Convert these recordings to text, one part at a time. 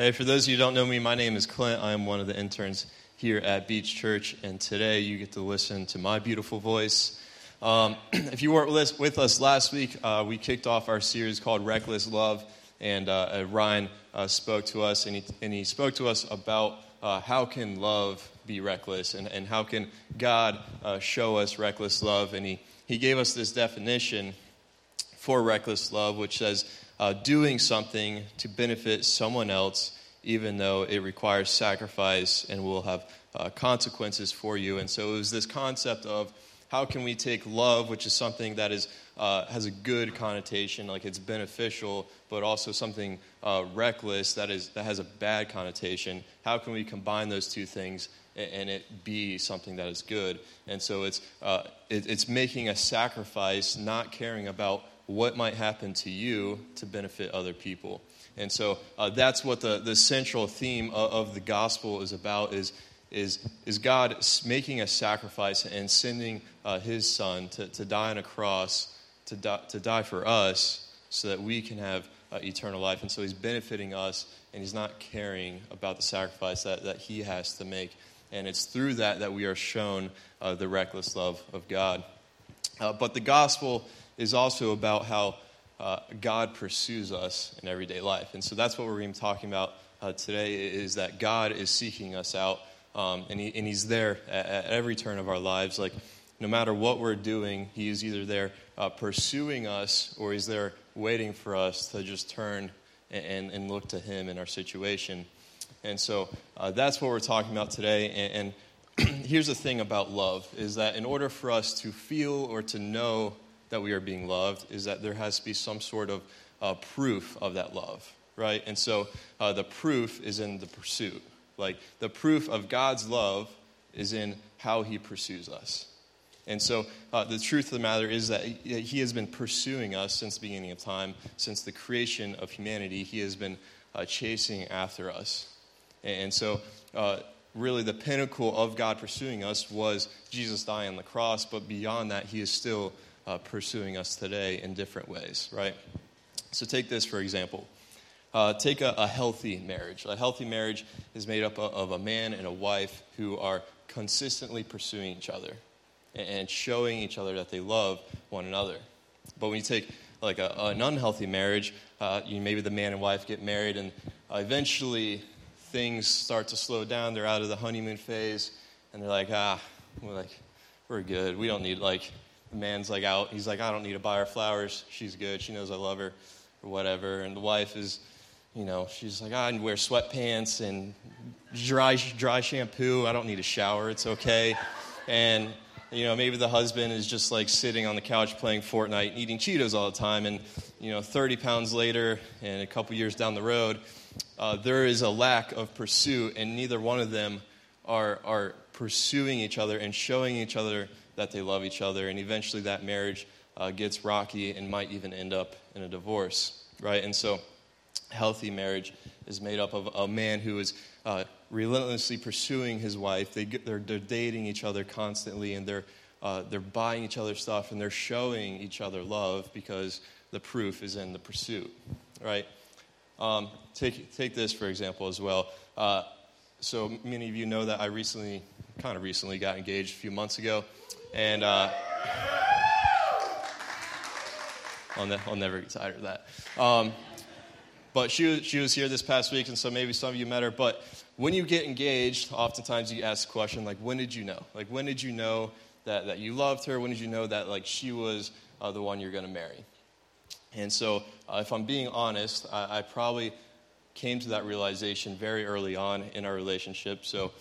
Hey, for those of you who don't know me, my name is Clint. I am one of the interns here at Beach Church, and today you get to listen to my beautiful voice. Um, if you weren't with us last week, uh, we kicked off our series called Reckless Love, and uh, uh Ryan uh, spoke to us, and he, and he spoke to us about uh, how can love be reckless, and, and how can God uh, show us reckless love, and he, he gave us this definition for reckless love, which says uh, doing something to benefit someone else, even though it requires sacrifice and will have uh, consequences for you. And so it was this concept of how can we take love, which is something that is, uh, has a good connotation, like it's beneficial, but also something uh, reckless that, is, that has a bad connotation. How can we combine those two things and, it be something that is good? And so it's, uh, it, it's making a sacrifice, not caring about what might happen to you to benefit other people. And so uh, that's what the, the central theme of, of, the gospel is about is, is, is God making a sacrifice and sending uh, his son to, to die on a cross to die, to die for us so that we can have uh, eternal life. And so he's benefiting us and he's not caring about the sacrifice that, that he has to make. And it's through that that we are shown uh, the reckless love of God. Uh, but the gospel is also about how uh, God pursues us in everyday life. And so that's what we're going to be talking about uh, today is that God is seeking us out um, and, he, and He's there at, at, every turn of our lives. Like, no matter what we're doing, He is either there uh, pursuing us or He's there waiting for us to just turn and, and look to Him in our situation. And so uh, that's what we're talking about today. And, and here's the thing about love is that in order for us to feel or to know that we are being loved is that there has to be some sort of uh, proof of that love, right? And so uh, the proof is in the pursuit. Like the proof of God's love is in how he pursues us. And so uh, the truth of the matter is that he has been pursuing us since the beginning of time, since the creation of humanity. He has been uh, chasing after us. And so, uh, really, the pinnacle of God pursuing us was Jesus dying on the cross, but beyond that, he is still uh, pursuing us today in different ways, right? So take this for example. Uh, take a, a, healthy marriage. A healthy marriage is made up of a man and a wife who are consistently pursuing each other and showing each other that they love one another. But when you take like a, an unhealthy marriage, uh, you, maybe the man and wife get married, and eventually things start to slow down. They're out of the honeymoon phase, and they're like, ah, we're like, we're good. We don't need like the man's like out. He's like, I don't need to buy her flowers. She's good. She knows I love her, or whatever. And the wife is, you know, she's like, I wear sweatpants and dry dry shampoo. I don't need a shower. It's okay. And you know, maybe the husband is just like sitting on the couch playing Fortnite, eating Cheetos all the time, and you know, 30 pounds later, and a couple years down the road, uh, there is a lack of pursuit, and neither one of them are are pursuing each other and showing each other that they love each other, and eventually that marriage uh, gets rocky and might even end up in a divorce, right? And so, healthy marriage is made up of a man who is uh, relentlessly pursuing his wife. They they're, they're dating each other constantly, and they're uh, they're buying each other stuff, and they're showing each other love because the proof is in the pursuit, right? Um, take take this for example as well. Uh, so many of you know that I recently, kind of recently, got engaged a few months ago. And uh, I'll, ne- I'll, never get tired of that. Um, but she was, she was here this past week, and so maybe some of you met her. But when you get engaged, oftentimes you ask the question, like, when did you know? Like, when did you know that, that you loved her? When did you know that, like, she was uh, the one you're going to marry? And so, uh, if I'm being honest, I, I, probably came to that realization very early on in our relationship. So,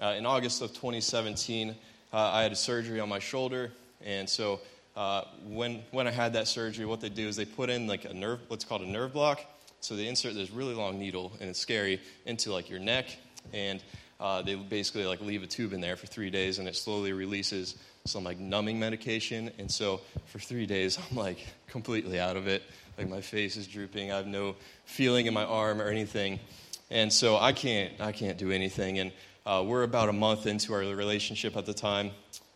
uh, in August of 2017, uh, I had a surgery on my shoulder, and so uh, when when I had that surgery, what they do is they put in like a nerve, what's called a nerve block. So they insert this really long needle, and it's scary, into like your neck, and uh, they basically like leave a tube in there for three days, and it slowly releases some like numbing medication. And so for three days, I'm like completely out of it. Like my face is drooping. I have no feeling in my arm or anything, and so I can't I can't do anything. And uh, we're about a month into our relationship at the time,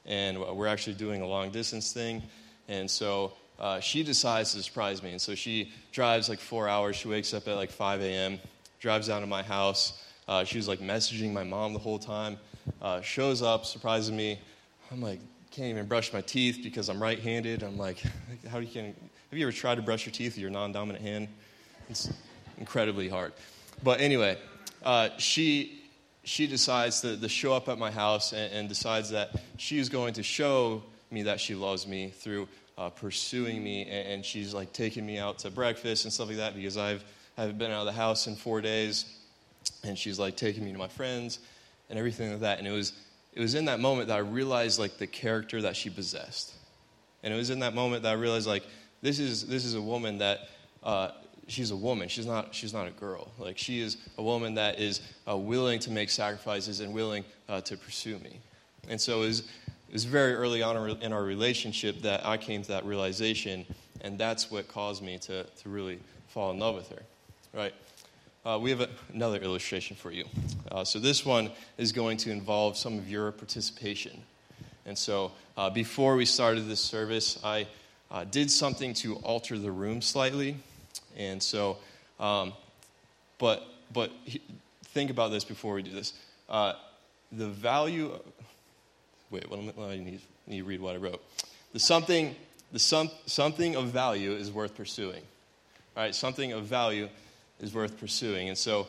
and we're actually doing a long distance thing. And so uh, she decides to surprise me. And so she drives like four hours. She wakes up at like 5 a.m. drives down to my house. Uh, she was like messaging my mom the whole time. Uh, shows up, surprises me. I'm like, can't even brush my teeth because I'm right handed. I'm like, how do you can, have you ever tried to brush your teeth with your non dominant hand? It's incredibly hard. But anyway, uh, she, she decides to, to, show up at my house and, and decides that she's going to show me that she loves me through uh, pursuing me. And, and, she's like taking me out to breakfast and stuff like that because I've, I haven't been out of the house in four days. And she's like taking me to my friends and everything like that. And it was, it was in that moment that I realized like the character that she possessed. And it was in that moment that I realized like this is, this is a woman that uh, she's a woman. She's not, she's not a girl. Like, she is a woman that is uh, willing to make sacrifices and willing uh, to pursue me. And so it was, it was very early on in our relationship that I came to that realization, and that's what caused me to, to really fall in love with her, right? Uh, we have a, another illustration for you. Uh, so this one is going to involve some of your participation. And so uh, before we started this service, I uh, did something to alter the room slightly. And so, um, but, but think about this before we do this. Uh, the value, Of, wait, well, I need, need to read what I wrote. The something, the some, something of value is worth pursuing. All right, something of value is worth pursuing. And so,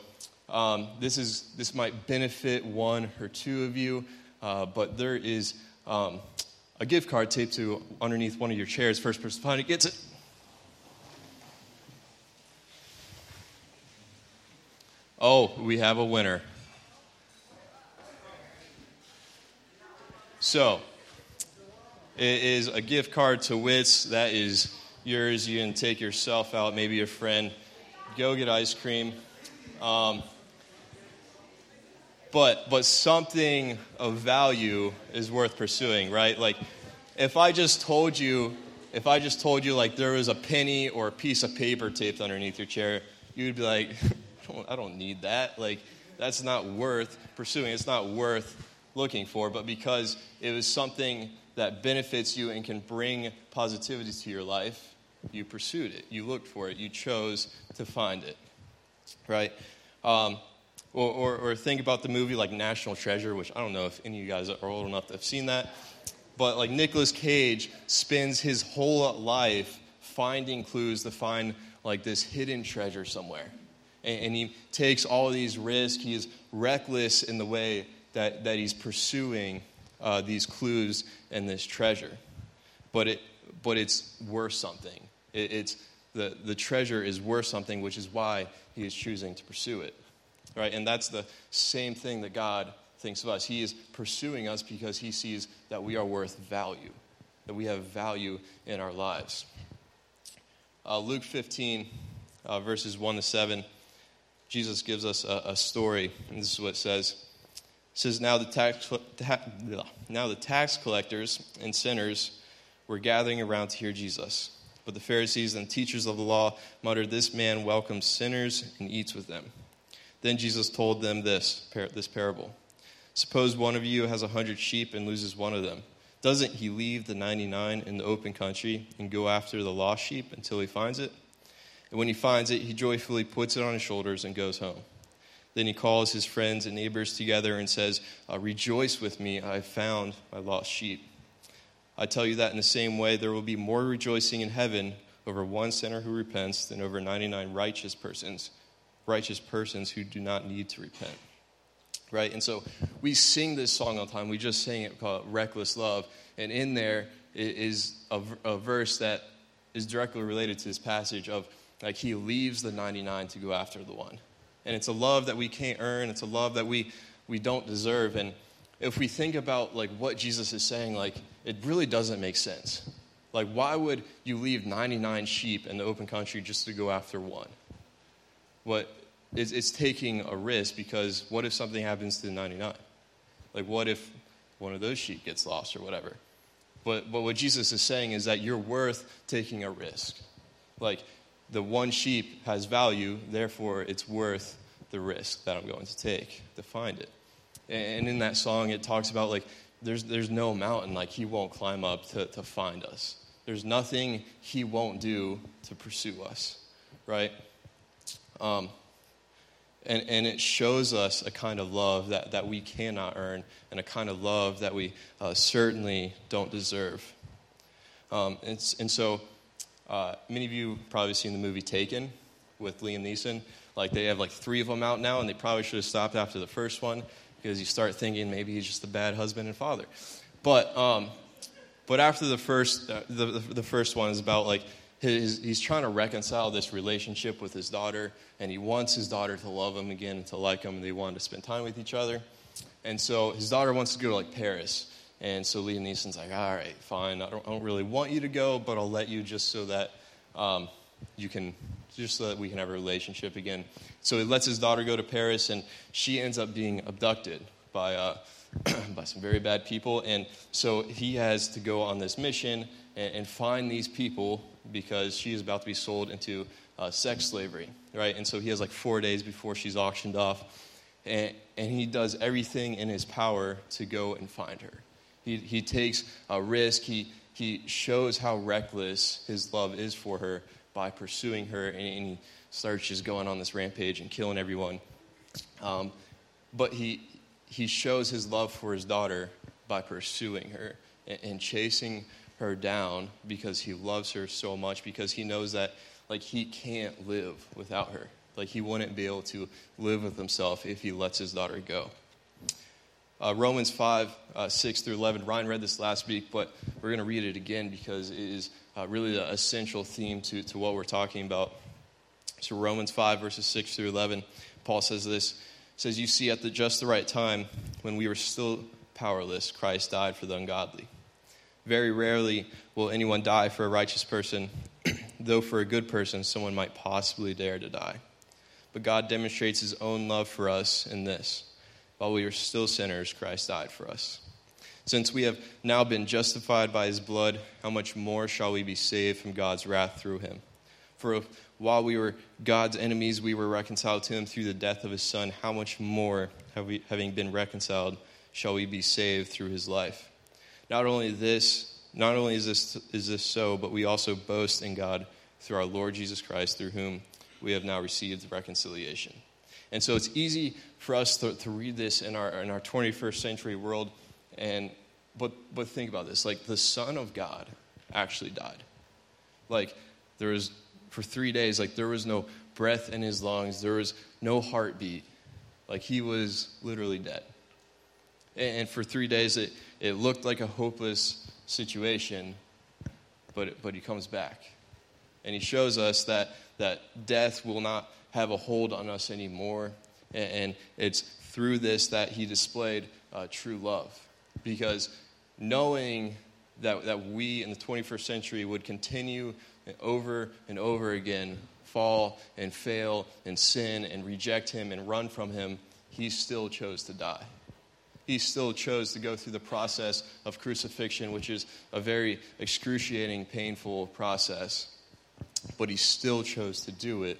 um, this, is, this might benefit one or two of you, uh, but there is um, a gift card taped to underneath one of your chairs. First person to find it gets it. Oh, we have a winner. So, it is a gift card to Whit's. That is yours. You can take yourself out, maybe a friend. Go get ice cream. Um, but, but something of value is worth pursuing, right? Like, if I just told you, if I just told you, like, there was a penny or a piece of paper taped underneath your chair, you'd be like, don't, I don't need that. Like, that's not worth pursuing. It's not worth looking for. But because it was something that benefits you and can bring positivity to your life, you pursued it. You looked for it. You chose to find it. Right? Um, or, or, or, think about the movie like National Treasure, which I don't know if any of you guys are old enough to have seen that. But like Nicolas Cage spends his whole life finding clues to find like this hidden treasure somewhere and, he takes all these risks. He is reckless in the way that, that he's pursuing uh, these clues and this treasure. But, it, but it's worth something. It, it's, the, the treasure is worth something, which is why he is choosing to pursue it. Right? And that's the same thing that God thinks of us. He is pursuing us because he sees that we are worth value, that we have value in our lives. Uh, Luke 15, uh, verses 1 to 7. Jesus gives us a, a story, and this is what it says. It says, now the, tax, now the tax collectors and sinners were gathering around to hear Jesus. But the Pharisees and teachers of the law muttered, This man welcomes sinners and eats with them. Then Jesus told them this, this parable Suppose one of you has a hundred sheep and loses one of them. Doesn't he leave the 99 in the open country and go after the lost sheep until he finds it? And when he finds it, he joyfully puts it on his shoulders and goes home. Then he calls his friends and neighbors together and says, uh, Rejoice with me, I found my lost sheep. I tell you that in the same way, there will be more rejoicing in heaven over one sinner who repents than over 99 righteous persons, righteous persons who do not need to repent. Right? And so we sing this song all the time. We just sang it called Reckless Love. And in there is a, a verse that is directly related to this passage of like he leaves the 99 to go after the one. And it's a love that we can't earn. It's a love that we, we don't deserve. And if we think about like what Jesus is saying, like it really doesn't make sense. Like why would you leave 99 sheep in the open country just to go after one? What it's, it's taking a risk because what if something happens to the 99? Like what if one of those sheep gets lost or whatever? But, but what Jesus is saying is that you're worth taking a risk. Like the one sheep has value, therefore it's worth the risk that I'm going to take to find it. And in that song, it talks about like there's, there's no mountain like he won't climb up to, to find us. There's nothing he won't do to pursue us, right? Um, And, and it shows us a kind of love that, that we cannot earn and a kind of love that we uh, certainly don't deserve. Um, and, and so, uh, many of you probably seen the movie Taken with Liam Neeson. Like, they have like three of them out now, and they probably should have stopped after the first one because you start thinking maybe he's just a bad husband and father. But, um, but after the first, uh, the, the, the first one is about like his, he's trying to reconcile this relationship with his daughter, and he wants his daughter to love him again and to like him, and they want to spend time with each other. And so his daughter wants to go to like Paris. And so Liam Neeson's like, all right, fine. I don't, I don't really want you to go, but I'll let you just so that um, you can, just so that we can have a relationship again. So he lets his daughter go to Paris, and she ends up being abducted by, uh, by some very bad people. And so he has to go on this mission and, and find these people because she is about to be sold into uh, sex slavery, right? And so he has like four days before she's auctioned off, and, and he does everything in his power to go and find her. He, he takes a risk, he, he shows how reckless his love is for her by pursuing her, and, and he starts just going on this rampage and killing everyone. Um, but he, he shows his love for his daughter by pursuing her and, and chasing her down because he loves her so much because he knows that like he can't live without her. Like he wouldn't be able to live with himself if he lets his daughter go uh, romans 5 uh, 6 through 11 ryan read this last week but we're going to read it again because it is uh, really the essential theme to, to what we're talking about. So romans 5 verses 6 through 11 paul says this. Says you see at the just the right time when we were still powerless christ died for the ungodly. Very rarely will anyone die for a righteous person, though for a good person, someone might possibly dare to die. But God demonstrates his own love for us in this while we were still sinners, Christ died for us. Since we have now been justified by his blood, how much more shall we be saved from God's wrath through him? For if, while we were God's enemies, we were reconciled to him through the death of his son, how much more, we, having been reconciled, shall we be saved through his life? Not only this, not only is this, is this so, but we also boast in God through our Lord Jesus Christ, through whom we have now received reconciliation. And so it's easy for us to, to read this in our, in our 21st century world. And, but, but think about this like, the Son of God actually died. Like, there was, for three days, like, there was no breath in his lungs, there was no heartbeat. Like, he was literally dead. And, and for three days, it, it looked like a hopeless situation, but, but he comes back. And he shows us that, that death will not have a hold on us anymore. And, it's through this that he displayed uh, true love. Because knowing that, that we in the 21st century would continue over and over again fall and fail and sin and reject him and run from him, he still chose to die he still chose to go through the process of crucifixion, which is a very excruciating, painful process. But he still chose to do it,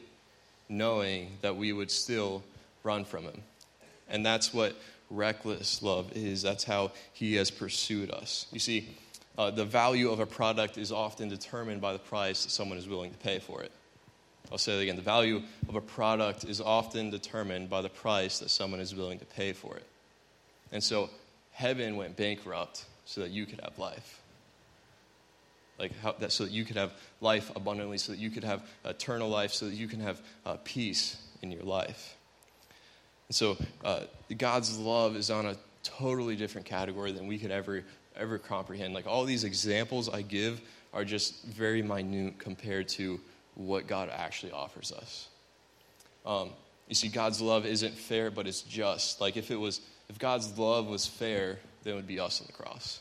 knowing that we would still run from him. And that's what reckless love is. That's how he has pursued us. You see, uh, the value of a product is often determined by the price that someone is willing to pay for it. I'll say it again. The value of a product is often determined by the price that someone is willing to pay for it. And so heaven went bankrupt so that you could have life. Like how, that, so that you could have life abundantly, so that you could have eternal life, so that you can have uh, peace in your life. And so uh, God's love is on a totally different category than we could ever ever comprehend. Like all these examples I give are just very minute compared to what God actually offers us. Um, you see, God's love isn't fair, but it's just. Like if it was if God's love was fair, then it would be us on the cross.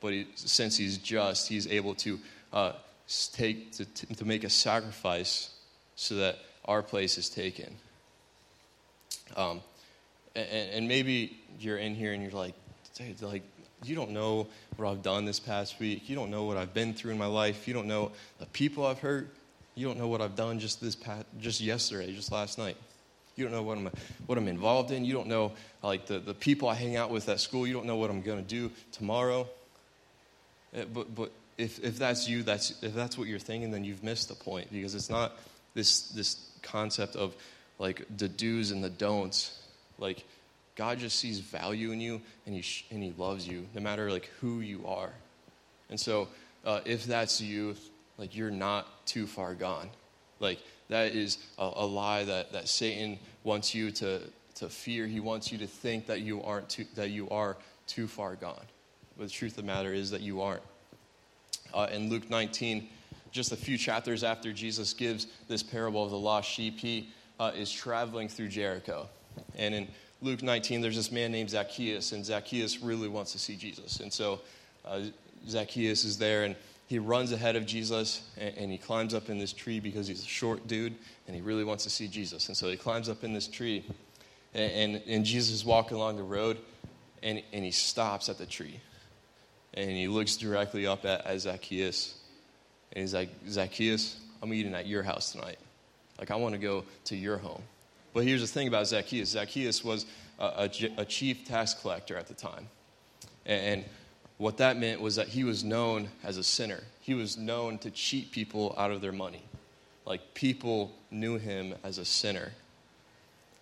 But he, since He's just, He's able to uh, take to, to make a sacrifice so that our place is taken. Um, and, and, maybe you're in here and you're like, like you don't know what I've done this past week. You don't know what I've been through in my life. You don't know the people I've hurt. You don't know what I've done just this past, just yesterday, just last night. You don't know what I'm, what I'm involved in. You don't know like the, the people I hang out with at school. You don't know what I'm going to do tomorrow. Eh, but, but if, if that's you, that's, if that's what you're thinking, then you've missed the point because it's not this, this concept of like the do's and the don'ts. Like God just sees value in you and he, sh- and he loves you no matter like who you are. And so uh, if that's you, like you're not too far gone. Like that is a, a lie that, that Satan wants you to, to fear. He wants you to think that you aren't too, that you are too far gone. But the truth of the matter is that you aren't. Uh, in Luke 19, just a few chapters after Jesus gives this parable of the lost sheep, he uh, is traveling through Jericho. And in Luke 19, there's this man named Zacchaeus, and Zacchaeus really wants to see Jesus. And so uh, Zacchaeus is there, and he runs ahead of Jesus, and, and, he climbs up in this tree because he's a short dude, and he really wants to see Jesus. And so he climbs up in this tree, and, and, and Jesus is walking along the road, and, and he stops at the tree. And he looks directly up at, at Zacchaeus, and he's like, Zacchaeus, I'm eating at your house tonight. Like, I want to go to your home. But here's the thing about Zacchaeus Zacchaeus was a, a, a chief tax collector at the time. And, and what that meant was that he was known as a sinner. He was known to cheat people out of their money. Like, people knew him as a sinner.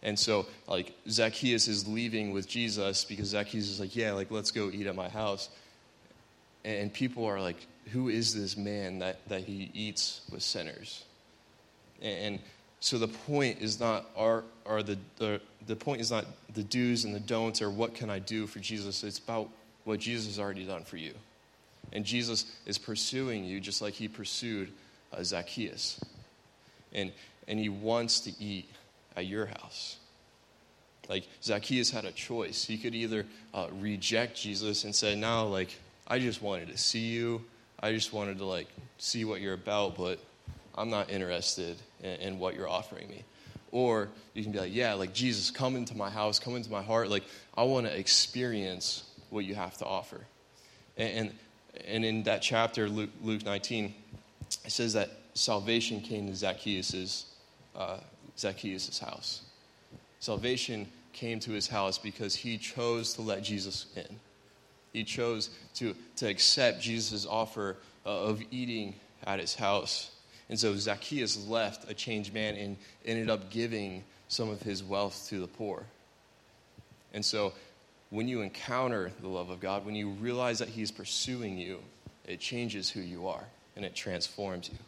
And so, like, Zacchaeus is leaving with Jesus because Zacchaeus is like, yeah, like, let's go eat at my house. And people are like, who is this man that, that he eats with sinners? And so the point is not are, are the, the, the point is not the do's and the don'ts or what can I do for Jesus. It's about what Jesus has already done for you. And Jesus is pursuing you just like he pursued uh, Zacchaeus. And, and he wants to eat at your house. Like Zacchaeus had a choice. He could either uh, reject Jesus and say, No, like, I just wanted to see you. I just wanted to like see what you're about, but I'm not interested in, in, what you're offering me. Or you can be like, yeah, like Jesus, come into my house, come into my heart. Like I want to experience what you have to offer. And, and, and in that chapter, Luke, Luke 19, it says that salvation came to Zacchaeus's, uh, Zacchaeus' house. Salvation came to his house because he chose to let Jesus in. He chose to, to accept Jesus' offer uh, of eating at his house. And so Zacchaeus left a changed man and ended up giving some of his wealth to the poor. And so when you encounter the love of God, when you realize that he's pursuing you, it changes who you are and it transforms you.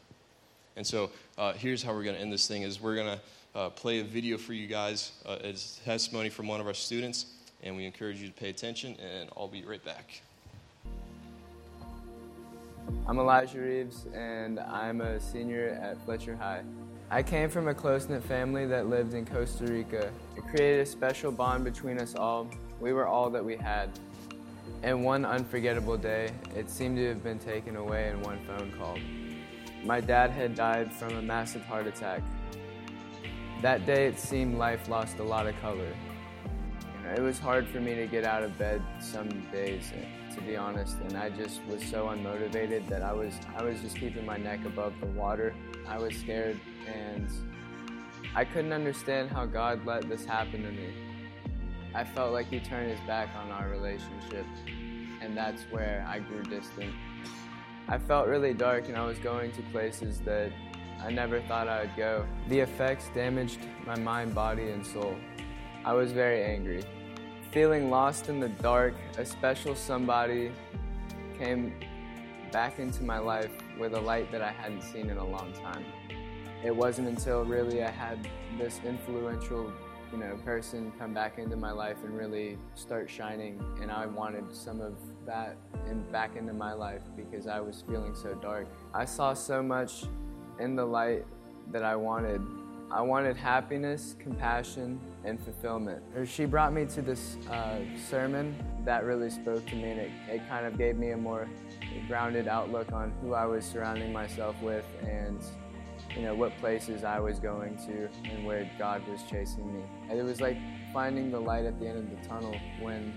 And so uh, here's how we're going to end this thing is we're going to uh, play a video for you guys uh, as testimony from one of our students and we encourage you to pay attention, and I'll be right back. I'm Elijah Reeves, and I'm a senior at Fletcher High. I came from a close knit family that lived in Costa Rica. It created a special bond between us all. We were all that we had. And one unforgettable day, it seemed to have been taken away in one phone call. My dad had died from a massive heart attack. That day, it seemed life lost a lot of color. It was hard for me to get out of bed some days, to be honest, and I just was so unmotivated that I was I was just keeping my neck above the water. I was scared and I couldn't understand how God let this happen to me. I felt like he turned his back on our relationship, and that's where I grew distant. I felt really dark and I was going to places that I never thought I would go. The effects damaged my mind, body, and soul. I was very angry feeling lost in the dark, a special somebody came back into my life with a light that I hadn't seen in a long time. It wasn't until really I had this influential, you know, person come back into my life and really start shining and I wanted some of that in, back into my life because I was feeling so dark. I saw so much in the light that I wanted I wanted happiness, compassion, and fulfillment. She brought me to this uh, sermon that really spoke to me, and it, it kind of gave me a more grounded outlook on who I was surrounding myself with and you know what places I was going to and where God was chasing me. And it was like finding the light at the end of the tunnel when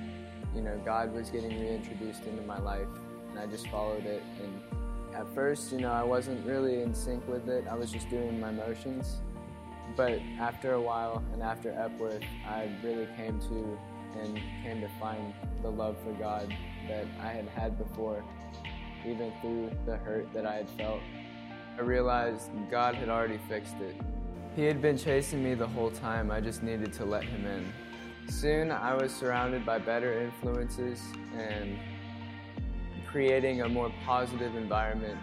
you know God was getting reintroduced into my life and I just followed it and at first you know I wasn't really in sync with it. I was just doing my motions but after a while and after Epworth, I really came to and came to find the love for God that I had had before, even through the hurt that I had felt. I realized God had already fixed it. He had been chasing me the whole time, I just needed to let him in. Soon I was surrounded by better influences and creating a more positive environment,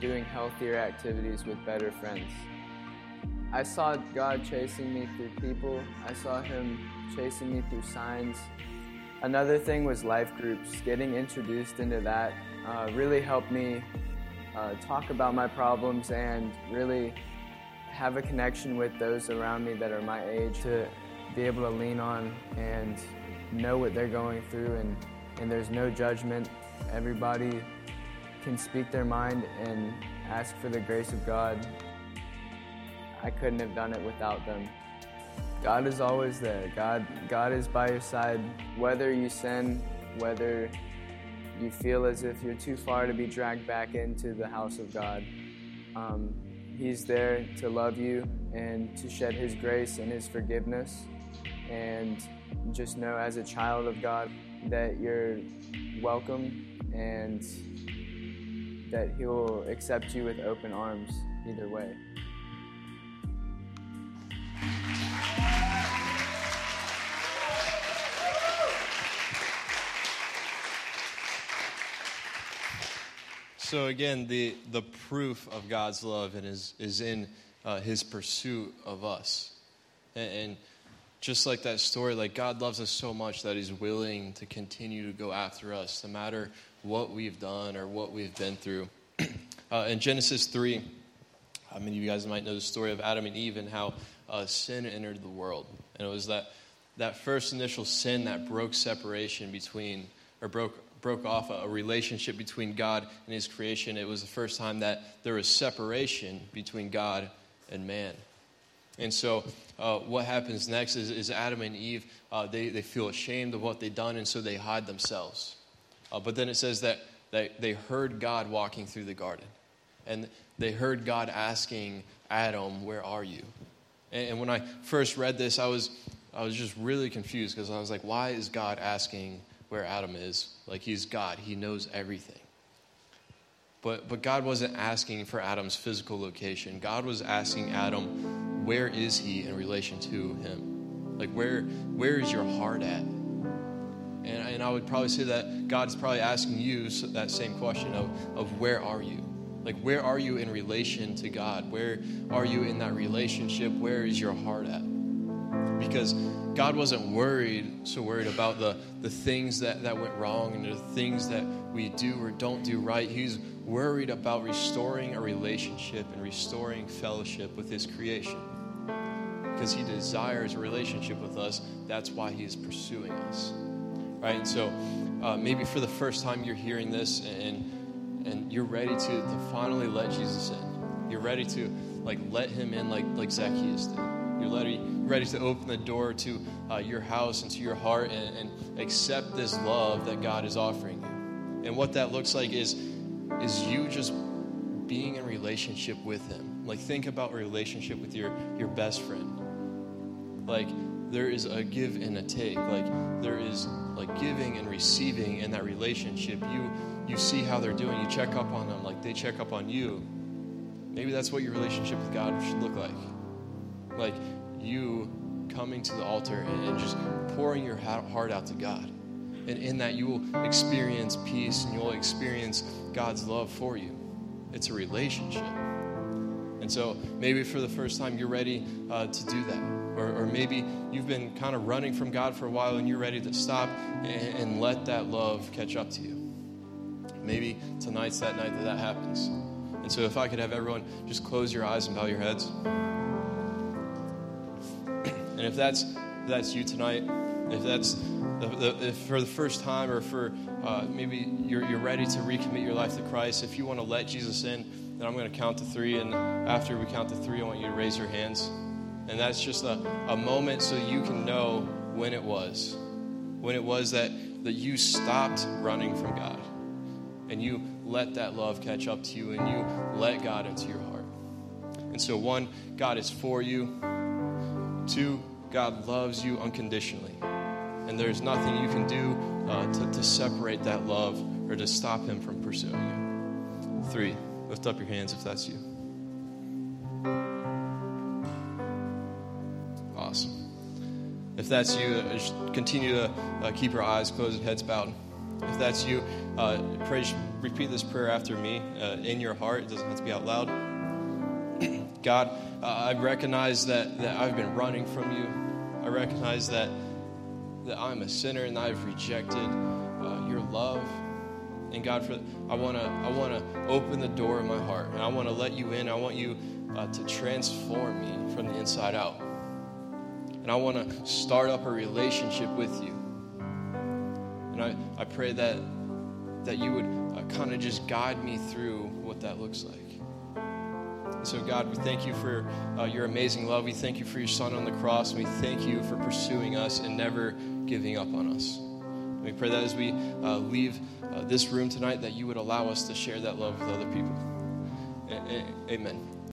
doing healthier activities with better friends. I saw God chasing me through people, I saw Him chasing me through signs. Another thing was life groups. Getting introduced into that uh, really helped me uh, talk about my problems and really have a connection with those around me that are my age to be able to lean on and know what they're going through and, and there's no judgment. Everybody can speak their mind and ask for the grace of God. I couldn't have done it without them. God is always there. God, God is by your side. Whether you sin, whether you feel as if you're too far to be dragged back into the house of God, um, He's there to love you and to shed His grace and His forgiveness. And just know as a child of God that you're welcome and that He will accept you with open arms either way. So again, the, the proof of God's love and is, is in uh, his pursuit of us. And, and, just like that story, like God loves us so much that he's willing to continue to go after us, no matter what we've done or what we've been through. uh, in Genesis 3, how many of you guys might know the story of Adam and Eve and how uh, sin entered the world? And it was that, that first initial sin that broke separation between, or broke broke off a relationship between God and His creation. It was the first time that there was separation between God and man. And so, uh, what happens next is, is Adam and Eve, uh, they, they feel ashamed of what they've done, and so they hide themselves. Uh, but then it says that, that they heard God walking through the garden. And they heard God asking Adam, Where are you? And, and when I first read this, I was, I was just really confused because I was like, Why is God asking where Adam is. Like he's God, he knows everything. But, but God wasn't asking for Adam's physical location. God was asking Adam, where is he in relation to him? Like, where, where is your heart at? And, and I would probably say that God's probably asking you that same question of, of where are you? Like, where are you in relation to God? Where are you in that relationship? Where is your heart at? Because God wasn't worried, so worried about the, the things that, that went wrong and the things that we do or don't do right. He's worried about restoring a relationship and restoring fellowship with His creation. Because He desires a relationship with us. That's why He is pursuing us. Right? And so uh, maybe for the first time you're hearing this and, and you're ready to, to finally let Jesus in. You're ready to like let Him in like, like Zacchaeus did. You're ready, ready to open the door to uh, your house and to your heart and, and accept this love that God is offering you. And what that looks like is, is you just being in relationship with Him. Like, think about relationship with your, your best friend. Like, there is a give and a take. Like, there is like giving and receiving in that relationship. You, you see how they're doing, you check up on them, like they check up on you. Maybe that's what your relationship with God should look like like you coming to the altar and, just pouring your heart out to God. And in that, you will experience peace and you'll experience God's love for you. It's a relationship. And so maybe for the first time, you're ready uh, to do that. Or, or, maybe you've been kind of running from God for a while and you're ready to stop and, and let that love catch up to you. Maybe tonight's that night that that happens. And so if I could have everyone just close your eyes and bow your heads. And if that's that's you tonight, if that's the, the, if for the first time or for uh, maybe you're, you're ready to recommit your life to Christ, if you want to let Jesus in, then I'm going to count to three. And after we count to three, I want you to raise your hands. And that's just a, a moment so you can know when it was. When it was that, that you stopped running from God and you let that love catch up to you and you let God into your heart. And so, one, God is for you. Two, God loves you unconditionally. And there's nothing you can do uh, to, to separate that love or to stop Him from pursuing you. Three, lift up your hands if that's you. Awesome. If that's you, uh, continue to uh, keep your eyes closed and heads bowed. If that's you, uh, pray, repeat this prayer after me uh, in your heart. It doesn't have to be out loud. God, uh, I recognize that, that I've been running from you. I recognize that, that I'm a sinner and I've rejected uh, your love. And God, for I want to I want to open the door of my heart and I want to let you in. I want you uh, to transform me from the inside out. And I want to start up a relationship with you. And I, I pray that that you would uh, kind of just guide me through what that looks like. And so, God, we thank you for uh, your amazing love. We thank you for your Son on the cross. And we thank you for pursuing us and never giving up on us. And we pray that as we uh, leave uh, this room tonight, that you would allow us to share that love with other people. A- a- amen.